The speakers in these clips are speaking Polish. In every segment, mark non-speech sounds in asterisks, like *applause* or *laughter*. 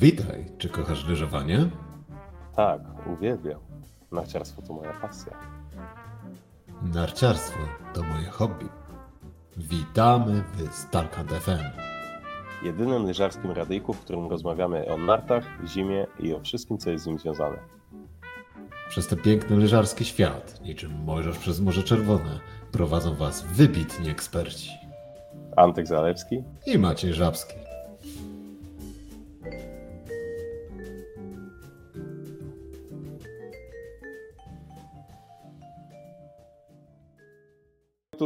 Witaj, czy kochasz lyżowanie? Tak, uwielbiam. Narciarstwo to moja pasja. Narciarstwo to moje hobby. Witamy w Stalkant FM. Jedynym lyżarskim radyjku, w którym rozmawiamy o nartach, zimie i o wszystkim, co jest z nim związane. Przez ten piękny lyżarski świat, niczym mojżesz przez Morze Czerwone, prowadzą Was wybitni eksperci. Antek Zalewski I Maciej Żabski.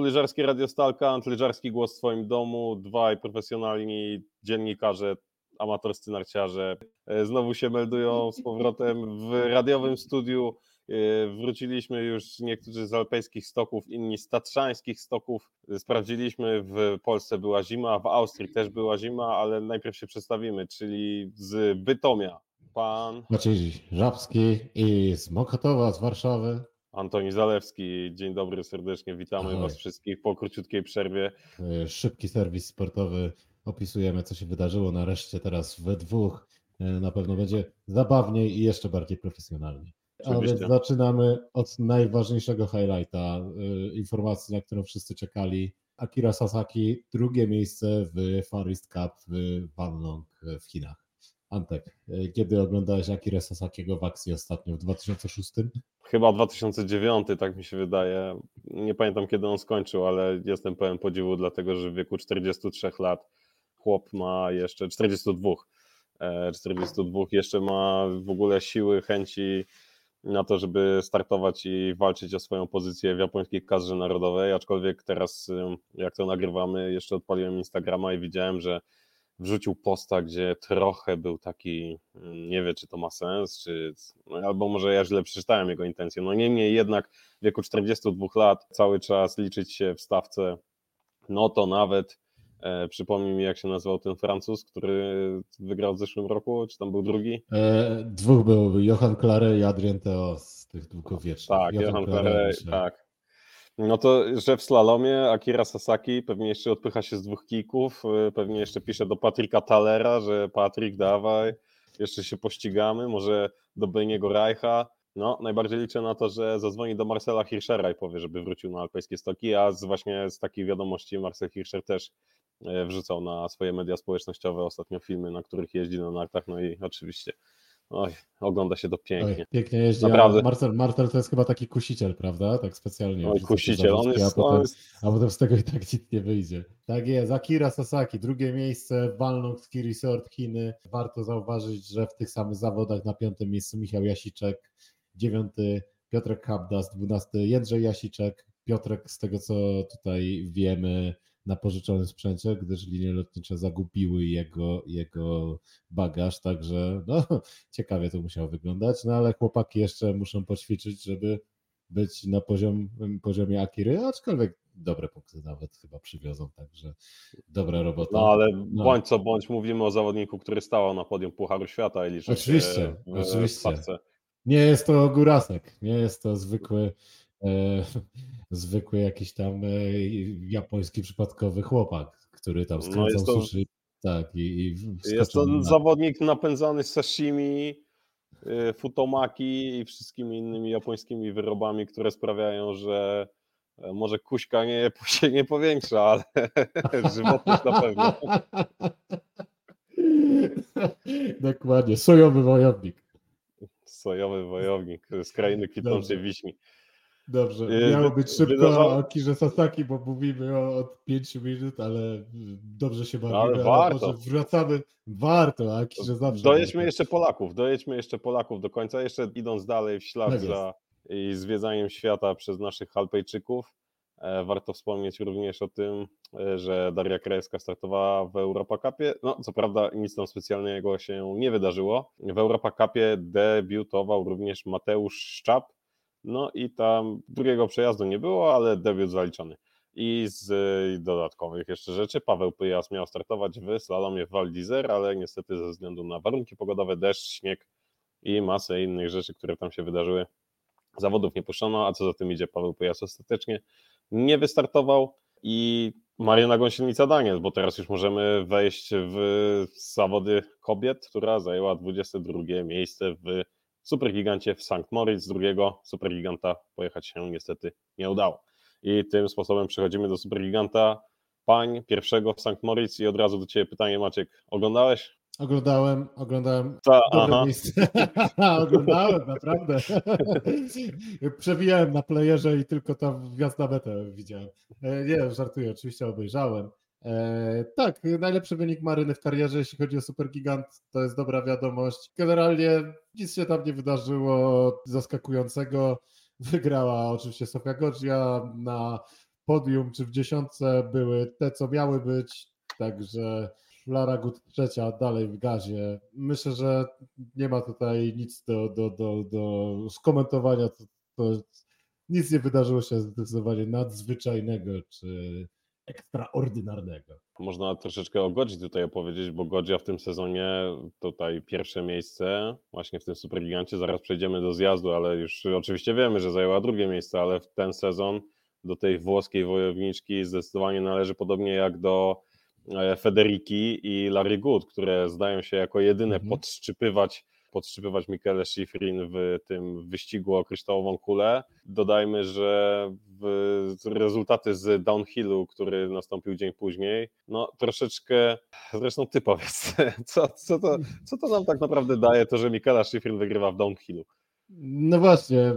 Lyżarskie Radio Stalkant, Lyżarski Głos w Twoim domu, dwaj profesjonalni dziennikarze, amatorscy narciarze. E, Znowu się meldują z powrotem w radiowym studiu. E, Wróciliśmy już niektórzy z alpejskich stoków, inni z tatrzańskich stoków. Sprawdziliśmy, w Polsce była zima, w Austrii też była zima, ale najpierw się przedstawimy, czyli z Bytomia. Pan Maciej Żabski i z Mokotowa, z Warszawy. Antoni Zalewski. Dzień dobry serdecznie, witamy Ahoj. Was wszystkich po króciutkiej przerwie. E, Szybki serwis sportowy. Opisujemy, co się wydarzyło. Nareszcie teraz we dwóch. E, Na pewno będzie zabawniej i jeszcze bardziej profesjonalnie. A więc zaczynamy od najważniejszego highlighta, e, informacji, na którą wszyscy czekali. Akira Sasaki, drugie miejsce w Far East Cup w Wanlong w Chinach. Antek, e, kiedy oglądałeś Akira Sasakiego w akcji ostatnio? W 2006? Chyba 2009, tak mi się wydaje. Nie pamiętam kiedy on skończył, ale jestem pełen podziwu, dlatego że w wieku 43 lat chłop ma jeszcze 42. e, 42 jeszcze ma w ogóle siły, chęci na to, żeby startować i walczyć o swoją pozycję w japońskiej kadrze narodowej, aczkolwiek teraz ym, jak to nagrywamy, jeszcze odpaliłem Instagrama i widziałem, że wrzucił posta, gdzie trochę był taki, mm, nie wiem czy to ma sens, czy, no, albo może ja źle przeczytałem jego intencje, no niemniej jednak w wieku 42 lat cały czas liczyć się w stawce, no to nawet e, przypomnij mi jak się nazywał ten Francuz, który wygrał w zeszłym roku, czy tam był drugi? E, dwóch było, Johan Clare i Adrien Theo z tych długowiecznych. Tak, Johan Clare, tak. No to, że w slalomie Akira Sasaki pewnie jeszcze odpycha się z dwóch kików, y, pewnie jeszcze pisze do Patryka Talera, że Patryk dawaj, jeszcze się pościgamy, może do Beniego Reicha. No, najbardziej liczę na to, że zadzwoni do Marcela Hirschera i powie, żeby wrócił na alpejskie stoki, a z właśnie z takich wiadomości Marcel Hirscher też e, wrzucał na swoje media społecznościowe ostatnio filmy, na których jeździ na nartach, no i oczywiście oj, ogląda się to pięknie. Oj, pięknie jeździ. Naprawdę. Marcel, Marcel to jest chyba taki kusiciel, prawda? Tak specjalnie. Oj, kusiciel, on jest, a, on potem, jest a potem z tego i tak nic nie wyjdzie. Tak jest. Akira Sasaki, drugie miejsce, Walnut Ski Resort Chiny. Warto zauważyć, że w tych samych zawodach na piątym miejscu Michał Jasiczek, dziewiąty Piotrek Habdas, dwunasty Jędrzej Jasiczek. Piotrek, z tego co tutaj wiemy, na pożyczonym sprzęcie, gdyż linie lotnicze zagubiły jego, jego bagaż, także no, *laughs* ciekawie to musiało wyglądać, no ale chłopaki jeszcze muszą poćwiczyć, żeby być na poziom, poziomie Akiry, aczkolwiek dobre punkty nawet chyba przywiozą, także dobra robota. No ale No. bądź co bądź, mówimy o zawodniku, który stał na podium Pucharu Świata i liczy Oczywiście, się w oczywiście. stawce. Nie jest to Górasek, nie jest to zwykły e, *laughs* zwykły jakiś tam e, japoński przypadkowy chłopak, który tam No skręcał to- suszy. Tak, i, i Jest to na- zawodnik napędzany sashimi, y, futomaki i wszystkimi innymi japońskimi wyrobami, które sprawiają, że e, może kuśka nie, *laughs* się nie powiększa, ale *laughs* żywotność na pewno. Dokładnie, sojowy wojownik. Sojowy wojownik z krainy kwitnącej wiśni. Dobrze, Yy, miało być szybko o Akirze Sasaki, bo mówimy o, od 5 minut, ale y, dobrze się bawimy. Ale warto. może wracamy, warto, a Akirze zawsze. Dojedźmy jeszcze Polaków, dojedźmy jeszcze Polaków do końca, jeszcze idąc dalej w ślad Tak za i zwiedzaniem świata przez naszych Alpejczyków. E, Warto wspomnieć również o tym, e, że Daria Krajewska startowała w Europa Cupie. No, co prawda nic tam specjalnego się nie wydarzyło. W Europa Cupie debiutował również Mateusz Szczap. No i tam drugiego przejazdu nie było, ale debiut zaliczony. I z e, dodatkowych jeszcze rzeczy. Paweł Pyjas miał startować w slalomie w Val ale niestety ze względu na warunki pogodowe, deszcz, śnieg i masę innych rzeczy, które tam się wydarzyły, zawodów nie puszczono, a co za tym idzie Paweł Pyjas ostatecznie nie wystartował. I Mariana Gąsienica-Daniel, bo teraz już możemy wejść w zawody kobiet, która zajęła 22 miejsce w Supergigancie w St. Moritz. Drugiego Supergiganta pojechać się niestety nie udało. I tym sposobem przechodzimy do Supergiganta pań pierwszego w St. Moritz i od razu do Ciebie pytanie Maciek, oglądałeś? Oglądałem, oglądałem. Ta, aha. miejsce. *laughs* oglądałem, naprawdę. *laughs* Przewijałem na playerze i tylko tam wjazd na metę widziałem. E, Nie, żartuję, oczywiście obejrzałem. E, tak, najlepszy wynik Maryny w karierze, jeśli chodzi o Supergigant, to jest dobra wiadomość. Generalnie nic się tam nie wydarzyło zaskakującego. Wygrała oczywiście Sofia Godzia na podium czy w dziesiątce były te, co miały być, także Lara Gut trzecia dalej w gazie. Myślę, że nie ma tutaj nic do, do, do, do skomentowania. To, to nic nie wydarzyło się zdecydowanie nadzwyczajnego czy ekstraordynarnego. Można troszeczkę o Godzi tutaj opowiedzieć, bo Godzia w tym sezonie tutaj pierwsze miejsce właśnie w tym Supergigancie. Zaraz przejdziemy do zjazdu, ale już oczywiście wiemy, że zajęła drugie miejsce, ale w ten sezon do tej włoskiej wojowniczki zdecydowanie należy podobnie jak do e, Federiki i Larry Good, które zdają się jako jedyne Mhm. podszczypywać podszczypywać Michele Schifrin w tym wyścigu o kryształową kulę. Dodajmy, że rezultaty z downhillu, który nastąpił dzień później, no troszeczkę, zresztą ty powiedz, *laughs* co, co, to, co to nam tak naprawdę daje, to, że Michaela Schifrin wygrywa w downhillu? No właśnie,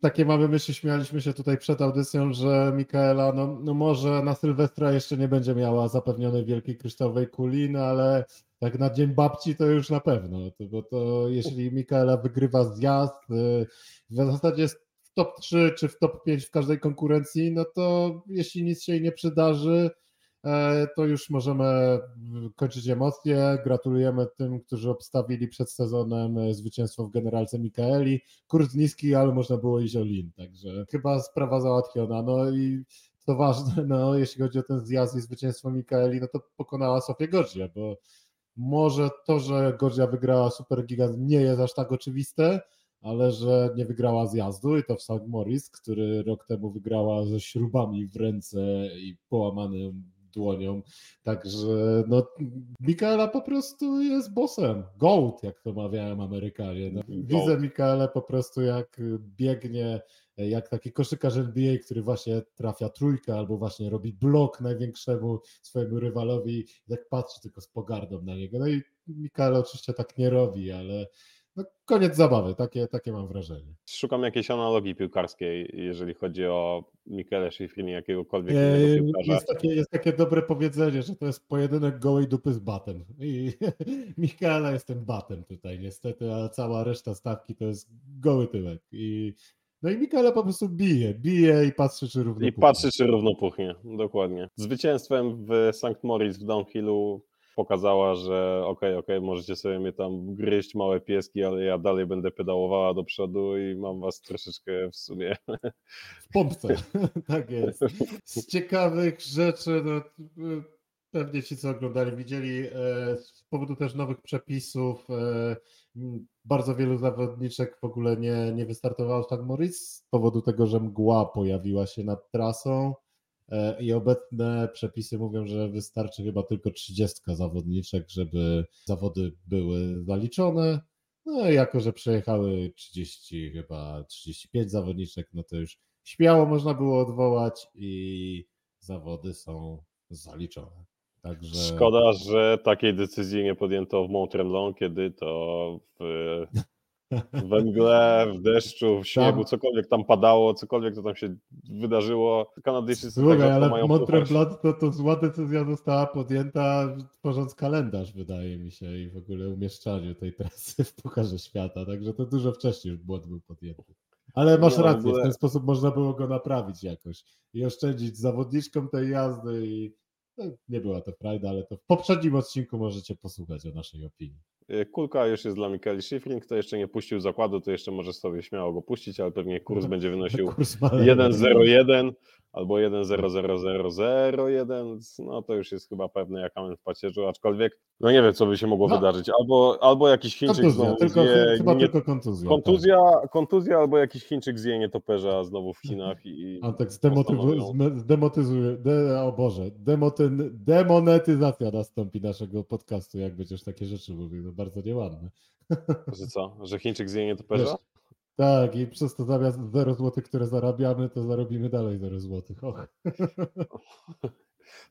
takie mamy myśli, śmialiśmy się tutaj przed audycją, że Mikaela, no, no może na Sylwestra jeszcze nie będzie miała zapewnionej wielkiej kryształowej kuli, no ale tak na Dzień Babci to już na pewno, bo to jeśli Mikaela wygrywa zjazd, y, w zasadzie jest w top 3 czy w top 5 w każdej konkurencji, no to jeśli nic się jej nie przydarzy, e, to już możemy mm, kończyć emocje. Gratulujemy tym, którzy obstawili przed sezonem e, zwycięstwo w generalce Mikaeli. Kurs niski, ale można było iść o lin, także chyba sprawa załatwiona. No i co ważne, no jeśli chodzi o ten zjazd i zwycięstwo Mikaeli, no to pokonała Sofię Godzia, bo może to, że Godzia wygrała Super Gigant nie jest aż tak oczywiste, ale że nie wygrała zjazdu i to w St. Moritz, który rok temu wygrała ze śrubami w ręce i połamaną dłonią. Także no, Mikaela po prostu jest bossem. Goat, jak to mawiają Amerykanie. No, widzę Mikaelę po prostu jak biegnie, jak taki koszykarz NBA, który właśnie trafia trójkę albo właśnie robi blok największemu swojemu rywalowi i tak patrzy tylko z pogardą na niego. No i Mikaela oczywiście tak nie robi, ale no, koniec zabawy, takie, takie mam wrażenie. Szukam jakiejś analogii piłkarskiej, jeżeli chodzi o Michele Schifrin i jakiegokolwiek Eee, innego piłkarza. Jest takie, jest takie dobre powiedzenie, że to jest pojedynek gołej dupy z batem. I *laughs* Michaela jest tym batem tutaj niestety, a cała reszta stawki to jest goły tyłek. I, no i Michaela po prostu bije, bije i patrzy, czy równo I puchnie. patrzy, czy równo puchnie. Dokładnie. Zwycięstwem w St. Moritz w downhillu pokazała, że okej, okej, możecie sobie mnie tam gryźć, małe pieski, ale ja dalej będę pedałowała do przodu i mam was troszeczkę w sumie. W pompce, *laughs* tak jest. Z ciekawych rzeczy, no, pewnie ci, co oglądali, widzieli e, z powodu też nowych przepisów. e, Bardzo wielu zawodniczek w ogóle nie, nie wystartowało w St. Moritz z powodu tego, że mgła pojawiła się nad trasą i obecne przepisy mówią, że wystarczy chyba tylko 30 zawodniczek, żeby zawody były zaliczone. No i jako, że przejechały 30, chyba 35 zawodniczek, no to już śmiało można było odwołać i zawody są zaliczone. Także Szkoda, że takiej decyzji nie podjęto w Mont Tremblant, kiedy to w, *laughs* we mgle, w deszczu, w śniegu, Tam- cokolwiek tam padało, cokolwiek to tam się wydarzyło. Kanadyjczycy tak Słuchaj, rzadko ale mają Mont puchar. Tremblant to, to zła decyzja została podjęta tworząc kalendarz, wydaje mi się, i w ogóle umieszczaniu tej trasy *laughs* w Pucharze Świata, także to dużo wcześniej już błąd był podjęty. Ale masz w rację, w ten sposób można było go naprawić jakoś i oszczędzić zawodniczkom tej jazdy i no, nie była to frajda, ale to w poprzednim odcinku możecie posłuchać o naszej opinii. Y, Kulka już jest dla Michaeli Schifrin, kto jeszcze nie puścił zakładu, to jeszcze może sobie śmiało go puścić, ale pewnie kurs będzie wynosił *laughs* Kurs maleje. 1.01 albo 1.00001, no to już jest chyba pewne jak amen w pacierzu, aczkolwiek no nie wiem co by się mogło No. wydarzyć, albo, albo jakiś Chińczyk Kontuzja, znowu tylko, zje, chyba nie, tylko kontuzja. kontuzja, kontuzja albo jakiś Chińczyk zje nietoperza znowu w Chinach i Tak. Postanowią- zme- zdemotyzuje, de, o Boże, demotyn, demonetyzacja nastąpi naszego podcastu, jak będziesz takie rzeczy mówił, to bardzo nieładne. że co, że Chińczyk zje nietoperza? Wiesz, tak, i przez to zamiast 0 zł, które zarabiamy, to zarobimy dalej 0 zł. Och, *laughs*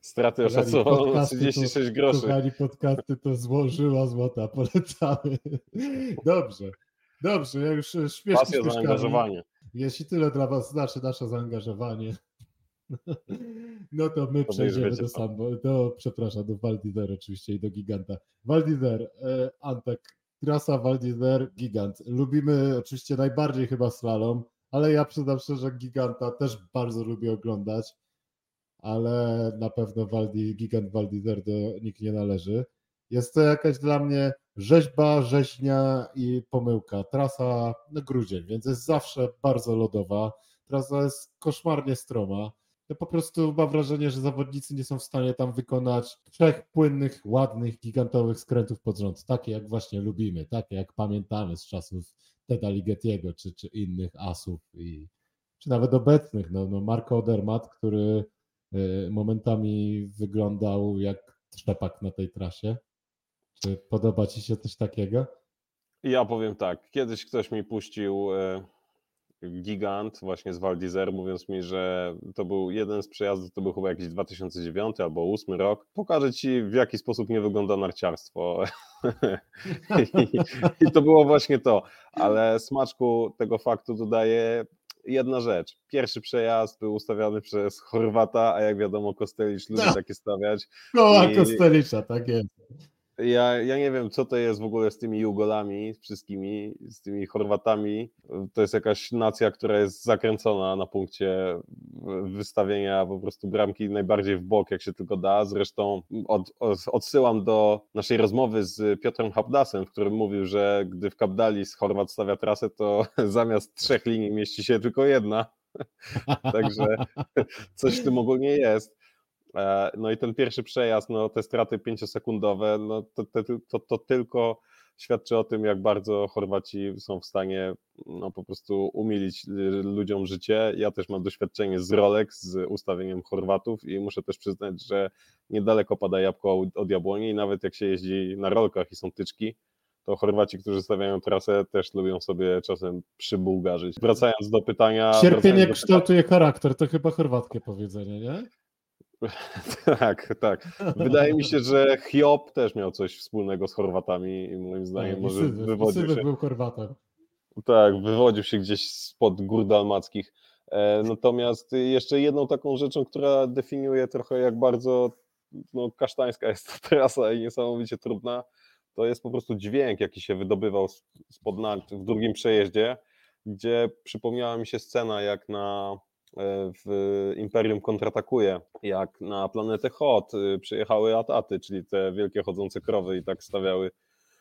Straty oszacowano na podcasty to- 36 groszy. kochani podcasty, to złożyła złota, polecamy. Dobrze, dobrze, ja już śmiesznie Pasja, zaangażowanie. Jeśli tyle dla Was znaczy nasze zaangażowanie, no to my przejdziemy do. Sambo, do, przepraszam, do oczywiście i do Giganta. Valdizer, e, Antek, trasa Valdizer, Gigant. Lubimy oczywiście najbardziej chyba slalom, ale ja przyznam szczerze, Giganta też bardzo lubię oglądać, ale na pewno Waldi, Gigant Valdizer do nikt nie należy. Jest to jakaś dla mnie rzeźba, rzeźnia i pomyłka. Trasa no grudzień, więc jest zawsze bardzo lodowa. Trasa jest koszmarnie stroma. Ja po prostu mam wrażenie, że zawodnicy nie są w stanie tam wykonać trzech płynnych, ładnych, gigantowych skrętów pod rząd. Takie jak właśnie lubimy, takie jak pamiętamy z czasów Teda Ligetiego czy, czy innych asów i czy nawet obecnych. No, no Marco Odermatt, który y, momentami wyglądał jak trzepak na tej trasie. Czy podoba Ci się coś takiego? Ja powiem tak, kiedyś ktoś mi puścił e, gigant właśnie z Val d'Isère, mówiąc mi, że to był jeden z przejazdów, to był chyba jakiś 2009 albo 2008 rok. Pokażę Ci w jaki sposób nie wygląda narciarstwo. *laughs* I, I to było właśnie to, ale smaczku tego faktu dodaje jedna rzecz. Pierwszy przejazd był ustawiany przez Chorwata, a jak wiadomo Kostelicz lubi No. takie stawiać. Koła I- Kostelicza, tak jest. Ja, ja nie wiem, co to jest w ogóle z tymi Jugolami, wszystkimi, z tymi Chorwatami. To jest jakaś nacja, która jest zakręcona na punkcie wystawienia po prostu bramki najbardziej w bok, jak się tylko da. Zresztą od, od, odsyłam do naszej rozmowy z Piotrem Habdasem, w którym mówił, że gdy w Kapdalis Chorwat stawia trasę, to *laughs* zamiast trzech linii mieści się tylko jedna. *laughs* Także *laughs* coś w tym ogólnie jest. E, No i ten pierwszy przejazd, no te straty pięciosekundowe, no to, to, to, tylko świadczy o tym, jak bardzo Chorwaci są w stanie no, po prostu umilić y, ludziom życie. Ja też mam doświadczenie z Rolex, z ustawieniem Chorwatów i muszę też przyznać, że niedaleko pada jabłko od- jabłoni i nawet jak się jeździ na rolkach i są tyczki, to Chorwaci, którzy stawiają trasę, też lubią sobie czasem przybułgarzyć. Wracając do pytania... Cierpienie do kształtuje charakter, to chyba chorwatkie powiedzenie, nie? *laughs* Tak, tak. Wydaje mi się, że Hiob też miał coś wspólnego z Chorwatami i moim zdaniem i może wywodził Syzyf się, był Chorwatem. tak, wywodził się gdzieś spod gór dalmackich. E, Natomiast jeszcze jedną taką rzeczą, która definiuje trochę jak bardzo no, kasztańska jest ta trasa i niesamowicie trudna, to jest po prostu dźwięk, jaki się wydobywał spod nart w drugim przejeździe, gdzie przypomniała mi się scena jak na w Imperium kontratakuje, jak na planetę Hot y, przyjechały Ataty, czyli te wielkie chodzące krowy i tak stawiały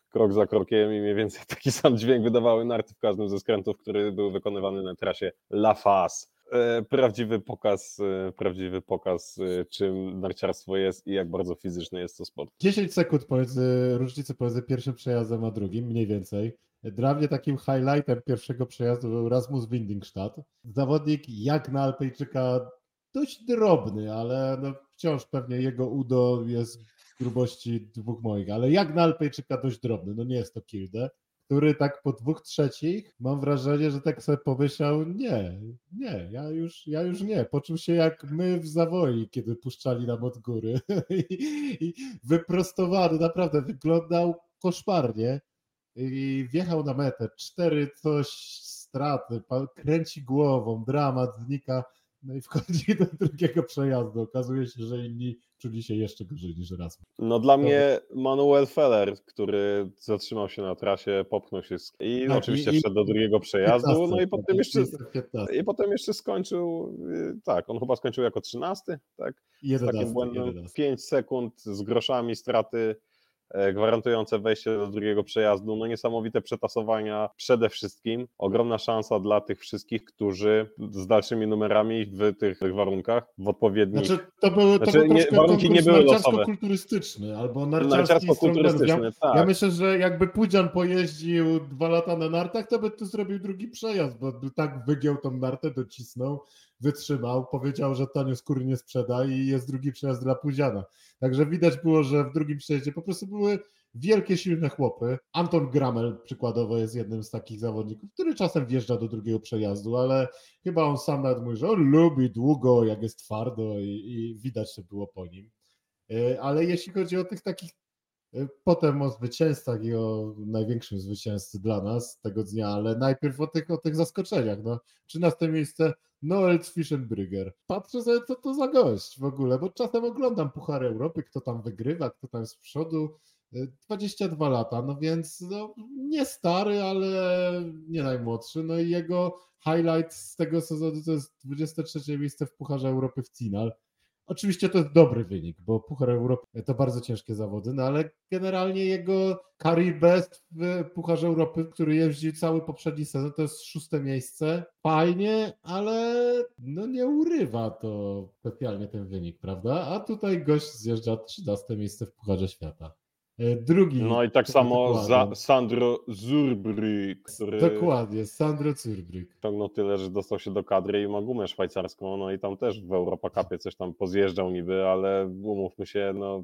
krok za krokiem i mniej więcej *laughs* taki sam dźwięk wydawały narty w każdym ze skrętów, który był wykonywany na trasie La Faz. E, Prawdziwy pokaz, e, prawdziwy pokaz, e, czym narciarstwo jest i jak bardzo fizyczny jest to sport. 10 sekund pomiędzy, różnicy pomiędzy pierwszym przejazdem a drugim, mniej więcej. Dla mnie takim highlightem pierwszego przejazdu był Rasmus Windingstadt. Zawodnik jak na Alpejczyka dość drobny, ale no wciąż pewnie jego udo jest grubości dwóch moich, ale jak na Alpejczyka dość drobny, no nie jest to Kilde, który tak po dwóch trzecich mam wrażenie, że tak sobie pomyślał, nie, nie, ja już, ja już nie. Poczuł się jak my w Zawoi, kiedy puszczali nam od góry *laughs* I, i wyprostowany, naprawdę wyglądał koszmarnie i wjechał na metę, cztery coś straty, kręci głową, dramat znika, no i wchodzi do drugiego przejazdu. Okazuje się, że inni czuli się jeszcze gorzej niż raz. No dla mnie Manuel Feller, który zatrzymał się na trasie, popchnął się z... i Tak, oczywiście i- wszedł do drugiego przejazdu, no i potem jeszcze i potem jeszcze skończył, y, tak, on chyba skończył jako 13, tak? Z takim 11, błędem 11. 5 sekund z groszami straty gwarantujące wejście do drugiego przejazdu. No niesamowite przetasowania przede wszystkim. Ogromna szansa dla tych wszystkich, którzy z dalszymi numerami w tych, warunkach, w odpowiednich... Znaczy, to były, to Znaczy, był nie- warunki nie były losowe. narciarsko-kulturystyczny albo Narciarsko-kulturystyczny, tak. ja myślę, że jakby Pudzian pojeździł dwa lata na nartach, to by tu zrobił drugi przejazd, bo tak wygiął tą nartę, docisnął, wytrzymał, powiedział, że tanio skóry nie sprzeda i jest drugi przejazd dla Pudziana. Także widać było, że w drugim przejeździe po prostu były wielkie, silne chłopy. Anton Gramel przykładowo jest jednym z takich zawodników, który czasem wjeżdża do drugiego przejazdu, ale chyba on sam nawet mówi, że on lubi długo, jak jest twardo i, i widać, że było po nim. E, Ale jeśli chodzi o tych takich e, potem o zwycięzcach i o największym zwycięzcy dla nas tego dnia, ale najpierw o tych, o tych zaskoczeniach. No, 13 miejsce Noel Zwischenbrügger. Patrzę sobie, co to za gość w ogóle, bo czasem oglądam Puchar Europy, kto tam wygrywa, kto tam z przodu. E, 22 lata, no więc no, nie stary, ale nie najmłodszy. No i jego highlight z tego sezonu to jest 23 miejsce w Pucharze Europy w Cinal. Oczywiście to jest dobry wynik, bo Puchar Europy to bardzo ciężkie zawody, no ale generalnie jego career best w Pucharze Europy, który jeździł cały poprzedni sezon, to jest szóste miejsce. Fajnie, ale no nie urywa to specjalnie ten wynik, prawda? A tutaj gość zjeżdża 13 miejsce w Pucharze Świata. E, Drugi. No i tak samo za. Sandro Zurbry, który Dokładnie, Sandro Zurbrück. ciągnął tyle, że dostał się do kadry i ma gumę szwajcarską, no i tam też w Europa Cupie coś tam pozjeżdżał niby, ale umówmy się, no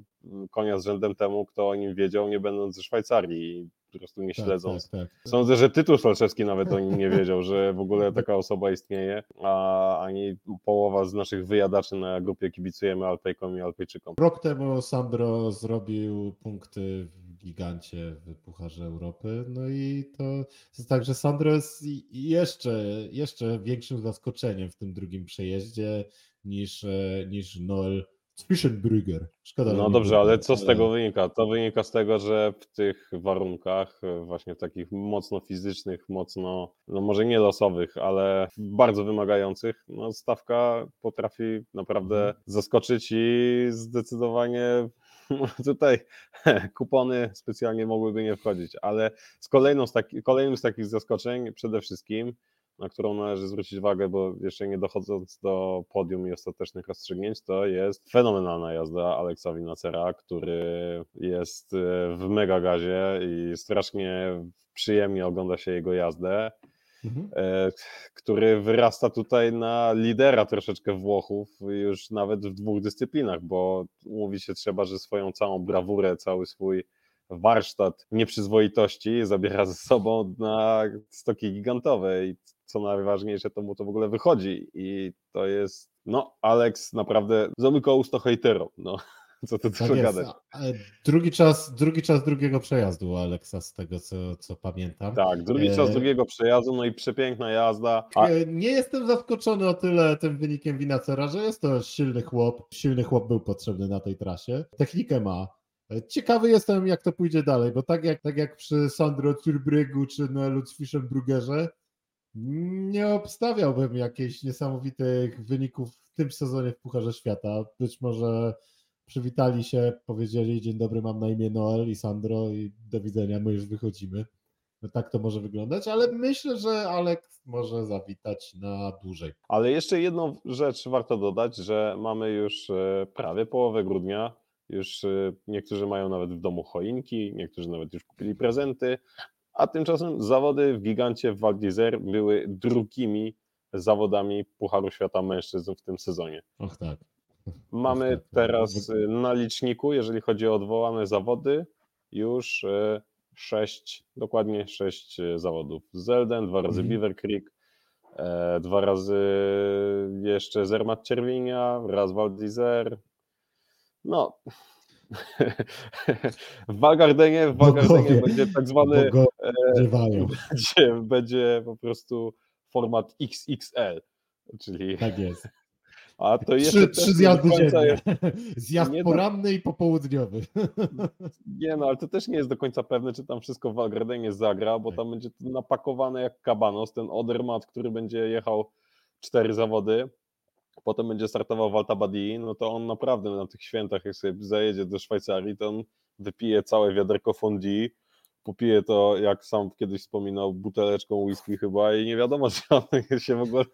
konia z rzędem temu, kto o nim wiedział, nie będąc ze Szwajcarii po prostu nie Tak, śledząc. tak, tak. Sądzę, że Tytus Olszewski nawet o nim nie wiedział, że w ogóle taka osoba istnieje, a ani połowa z naszych wyjadaczy na grupie kibicujemy Alpejkom i Alpejczykom. Rok temu Sandro zrobił punkty w gigancie w Pucharze Europy. No i to jest tak, że Sandro jest jeszcze, jeszcze większym zaskoczeniem w tym drugim przejeździe niż, e, niż Noel Zwischenbrügger. Szkoda, No dobrze, ale co z tego wynika? To wynika z tego, że w tych warunkach, e, właśnie takich mocno fizycznych, mocno, no może nie losowych, ale bardzo wymagających, no stawka potrafi naprawdę Mhm. zaskoczyć i zdecydowanie *laughs* tutaj *laughs* kupony specjalnie mogłyby nie wchodzić, ale z kolejną z taki, kolejnym z takich zaskoczeń przede wszystkim, na którą należy zwrócić uwagę, bo jeszcze nie dochodząc do podium i ostatecznych rozstrzygnięć, to jest fenomenalna jazda Aleksa Winacera, który jest e, w mega gazie i strasznie przyjemnie ogląda się jego jazdę, Mhm. e, który wyrasta tutaj na lidera troszeczkę Włochów już nawet w dwóch dyscyplinach, bo mówi się trzeba, że swoją całą brawurę, cały swój warsztat nieprzyzwoitości zabiera ze sobą na stoki gigantowe i co najważniejsze, to mu to w ogóle wychodzi i to jest, no Alex naprawdę zamykał usta hejterom, no *laughs* co tu Tak dużo jest. gadać. E, Drugi czas, drugi czas drugiego przejazdu Aleksa, z tego co, co pamiętam. Tak, drugi E, czas drugiego przejazdu, no i przepiękna jazda, a E, Nie jestem zaskoczony o tyle tym wynikiem Winacera, że jest to silny chłop. Silny chłop był potrzebny na tej trasie. Technikę ma. E, Ciekawy jestem, jak to pójdzie dalej, bo tak jak, tak jak przy Sandro Zurbryggu czy Noelu Zwischenbruggerze, nie obstawiałbym jakichś niesamowitych wyników w tym sezonie w Pucharze Świata. Być może przywitali się, powiedzieli dzień dobry, mam na imię Noel i Sandro i do widzenia, my już wychodzimy. No tak to może wyglądać, ale myślę, że Alex może zawitać na dłużej. Ale jeszcze jedną rzecz warto dodać, że mamy już e, prawie połowę grudnia. Już e, niektórzy mają nawet w domu choinki, niektórzy nawet już kupili prezenty, a tymczasem zawody w gigancie w Val d'Isère były drugimi zawodami Pucharu Świata Mężczyzn w tym sezonie. Och tak. Mamy teraz e, na liczniku, jeżeli chodzi o odwołane zawody, już e, sześć, dokładnie sześć e, zawodów. Zelden, dwa razy Mhm. Beaver Creek, e, dwa razy jeszcze Zermatt Czerwinia, raz Val d'Isère. No, w Walgardenie, w Walgardenie Bogowie. będzie tak zwany, Bo go dziewają. *laughs* będzie, będzie po prostu format XXL, czyli, Tak jest. a to jeszcze Trzy, trzy zjazdy dziennie. jest- *laughs* Zjazd nie poranny i popołudniowy. *laughs* Nie no, ale to też nie jest do końca pewne, czy tam wszystko w Walgardenie zagra, bo tam będzie to napakowane jak kabanos, ten Odermatt, który będzie jechał cztery zawody, potem będzie startował w Alta Badii, no to on naprawdę na tych świętach, jak sobie zajedzie do Szwajcarii, to on wypije całe wiaderko fondue, popije to, jak sam kiedyś wspominał, buteleczką whisky chyba i nie wiadomo, *laughs* czy on się w ogóle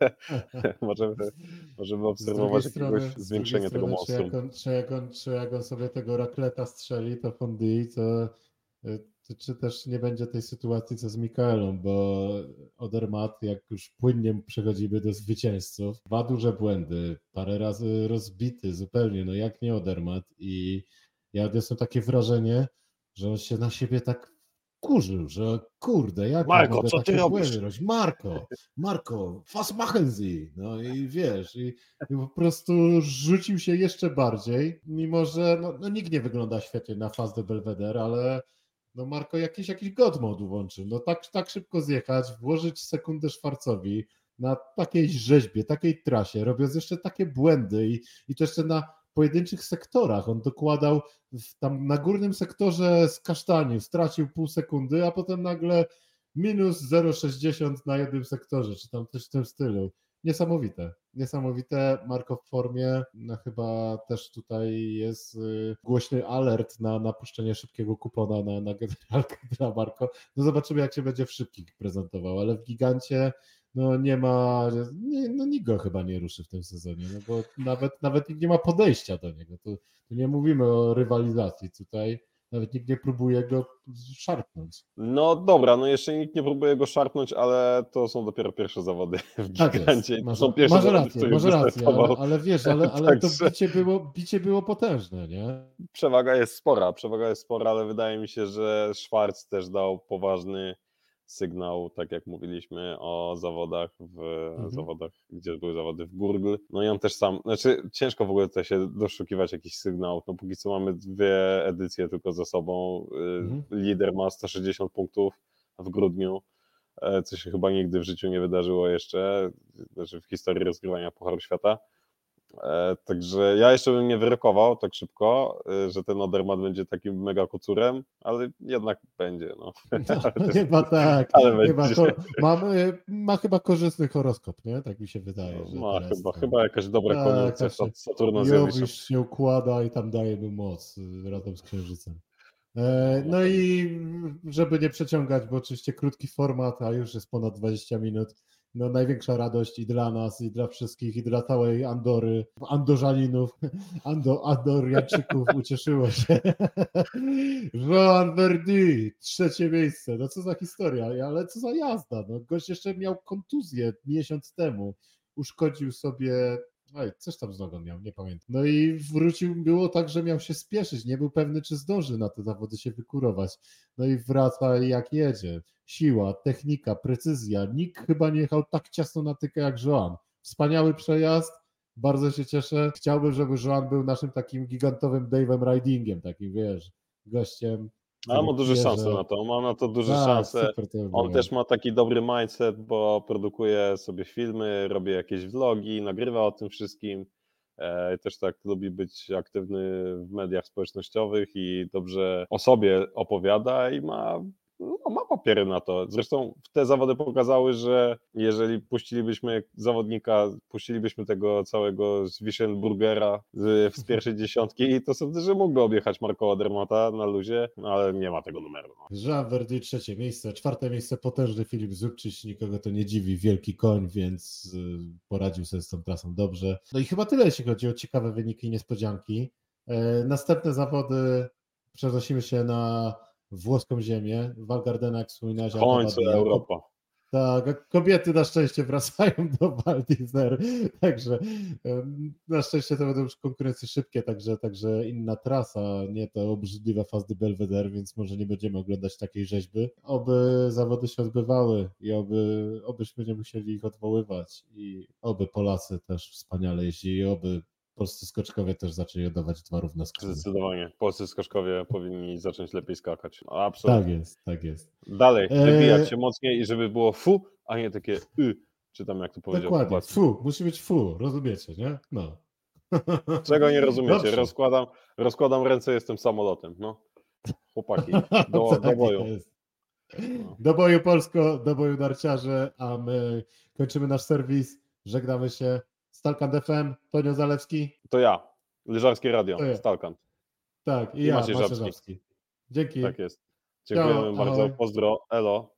*laughs* możemy, możemy obserwować jakiegoś strony, zwiększenia tego monstrum. Czy jak, on, czy, jak on, czy jak on sobie tego rakleta strzeli, to fondue, to czy też nie będzie tej sytuacji co z Mikaelą, bo Odermat, jak już płynnie przechodzimy do zwycięzców, dwa duże błędy, parę razy rozbity zupełnie, no jak nie Odermat i ja odniosłem takie wrażenie, że on się na siebie tak kurzył, że kurde, jak Marko, mogę co ty robisz? Robić? Marko, Marko, was machen Sie. No i wiesz, i, i, po prostu rzucił się jeszcze bardziej, mimo że no, no nikt nie wygląda świetnie na faz de Belvedere, ale no Marko jakiś, jakiś god mode włączył. No tak, tak szybko zjechać, włożyć sekundę Szwarcowi na takiej rzeźbie, takiej trasie, robiąc jeszcze takie błędy i, i to jeszcze na pojedynczych sektorach. On dokładał tam na górnym sektorze z kasztaniu, stracił pół sekundy, a potem nagle minus 0,60 na jednym sektorze, czy tam coś w tym stylu. Niesamowite, niesamowite. Marko w formie, no chyba też tutaj jest y, głośny alert na napuszczenie szybkiego kupona na, na generalkę *laughs* dla Marko. No zobaczymy, jak się będzie w szybkich prezentował, ale w gigancie no nie ma, nie, no nikt go chyba nie ruszy w tym sezonie, no bo nawet, nawet nikt nie ma podejścia do niego. Tu, tu nie mówimy o rywalizacji tutaj nawet nikt nie próbuje go szarpnąć. No dobra, no jeszcze nikt nie próbuje go szarpnąć, ale to są dopiero pierwsze zawody w tak gigancie. Jest. Masz, są pierwsze masz zawody, rację, masz rację, ale, ale, wiesz, ale, ale Także... to bicie było, bicie było potężne, nie? Przewaga jest spora, przewaga jest spora, ale wydaje mi się, że Schwarz też dał poważny sygnał, tak jak mówiliśmy o zawodach w mhm. zawodach, gdzie były zawody w Google. No i on też sam, znaczy ciężko w ogóle tutaj się doszukiwać jakichś sygnałów. No póki co mamy dwie edycje tylko za sobą. Y, mhm. Lider ma 160 punktów w grudniu, e, co się chyba nigdy w życiu nie wydarzyło jeszcze, znaczy w historii rozgrywania Pucharu Świata. E, także ja jeszcze bym nie wyrokował tak szybko, e, że ten Odermat będzie takim mega kocurem, ale jednak będzie. No. no *laughs* chyba tak. *laughs* Ale chyba to, mamy, ma chyba korzystny horoskop, nie? Tak mi się wydaje. ma chyba, chyba jakaś dobra tak, konjunkcja Saturna zjawi się układa i tam daje mu moc y, razem z Księżycem. E, no i żeby nie przeciągać, bo oczywiście krótki format, a już jest ponad 20 minut, no, największa radość i dla nas, i dla wszystkich, i dla całej Andory, Andorzaninów, *laughs* Ando, Andoriaczyków *laughs* ucieszyło się. *laughs* Joan Verdi, trzecie miejsce. No co za historia, ale co za jazda. No, gość jeszcze miał kontuzję miesiąc temu. Uszkodził sobie Oj, coś tam z nogą miał, nie pamiętam. No i wrócił, było tak, że miał się spieszyć, nie był pewny, czy zdąży na te zawody się wykurować. No i wraca jak jedzie. Siła, technika, precyzja. Nikt chyba nie jechał tak ciasno na tykę jak Joan. Wspaniały przejazd, bardzo się cieszę. Chciałbym, żeby Joan był naszym takim gigantowym Dave'em Ridingiem, takim wiesz, gościem a ma duże szanse na to, ma na to duże tak, szanse. On też ma taki dobry mindset, bo produkuje sobie filmy, robi jakieś vlogi, nagrywa o tym wszystkim. E, też tak lubi być aktywny w mediach społecznościowych i dobrze o sobie opowiada i ma no, ma papiery na to. Zresztą te zawody pokazały, że jeżeli puścilibyśmy zawodnika, puścilibyśmy tego całego Zwischenburgera z, z pierwszej *laughs* dziesiątki, to sądzę, że mógłby objechać Marko Odermata na luzie, ale nie ma tego numeru. No. Jean Verdi trzecie miejsce, czwarte miejsce potężny Filip Zubczyć, nikogo to nie dziwi, wielki koń, więc y, poradził sobie z tą trasą dobrze. No i chyba tyle, jeśli chodzi o ciekawe wyniki i niespodzianki. E, następne zawody przenosimy się na włoską ziemię. Val Gardena wspominałeś. W końcu Europa. Tak, kobiety na szczęście wracają do Val także na szczęście to będą już konkurencje szybkie, także, także inna trasa, nie to obrzydliwa fazdy Belvedere, więc może nie będziemy oglądać takiej rzeźby. Oby zawody się odbywały i oby, obyśmy nie musieli ich odwoływać i oby Polacy też wspaniale jeździli, oby polscy skoczkowie też zaczęli oddawać dwa równe skoki. Zdecydowanie. Polscy skoczkowie powinni zacząć lepiej skakać. Absolutnie. Tak jest, tak jest. Dalej, e, wybijać się mocniej i żeby było fu, a nie takie y, czy tam jak to powiedział. Dokładnie, fu, musi być fu, rozumiecie, nie? No. *laughs* Czego nie rozumiecie? Rozkładam, rozkładam ręce, jestem samolotem. No. Chłopaki, *laughs* do, tak do boju. No. Do boju Polsko, do boju narciarze, a my kończymy nasz serwis. Żegnamy się. Stalkant FM, Tonio Zalewski. To ja, Leżarskie Radio, ja. Stalkant. Tak, i, I ja, Maciej Żabski. Żabski. Dzięki. Tak jest. Dziękujemy Ciao, bardzo. ahoj. Pozdro. Elo.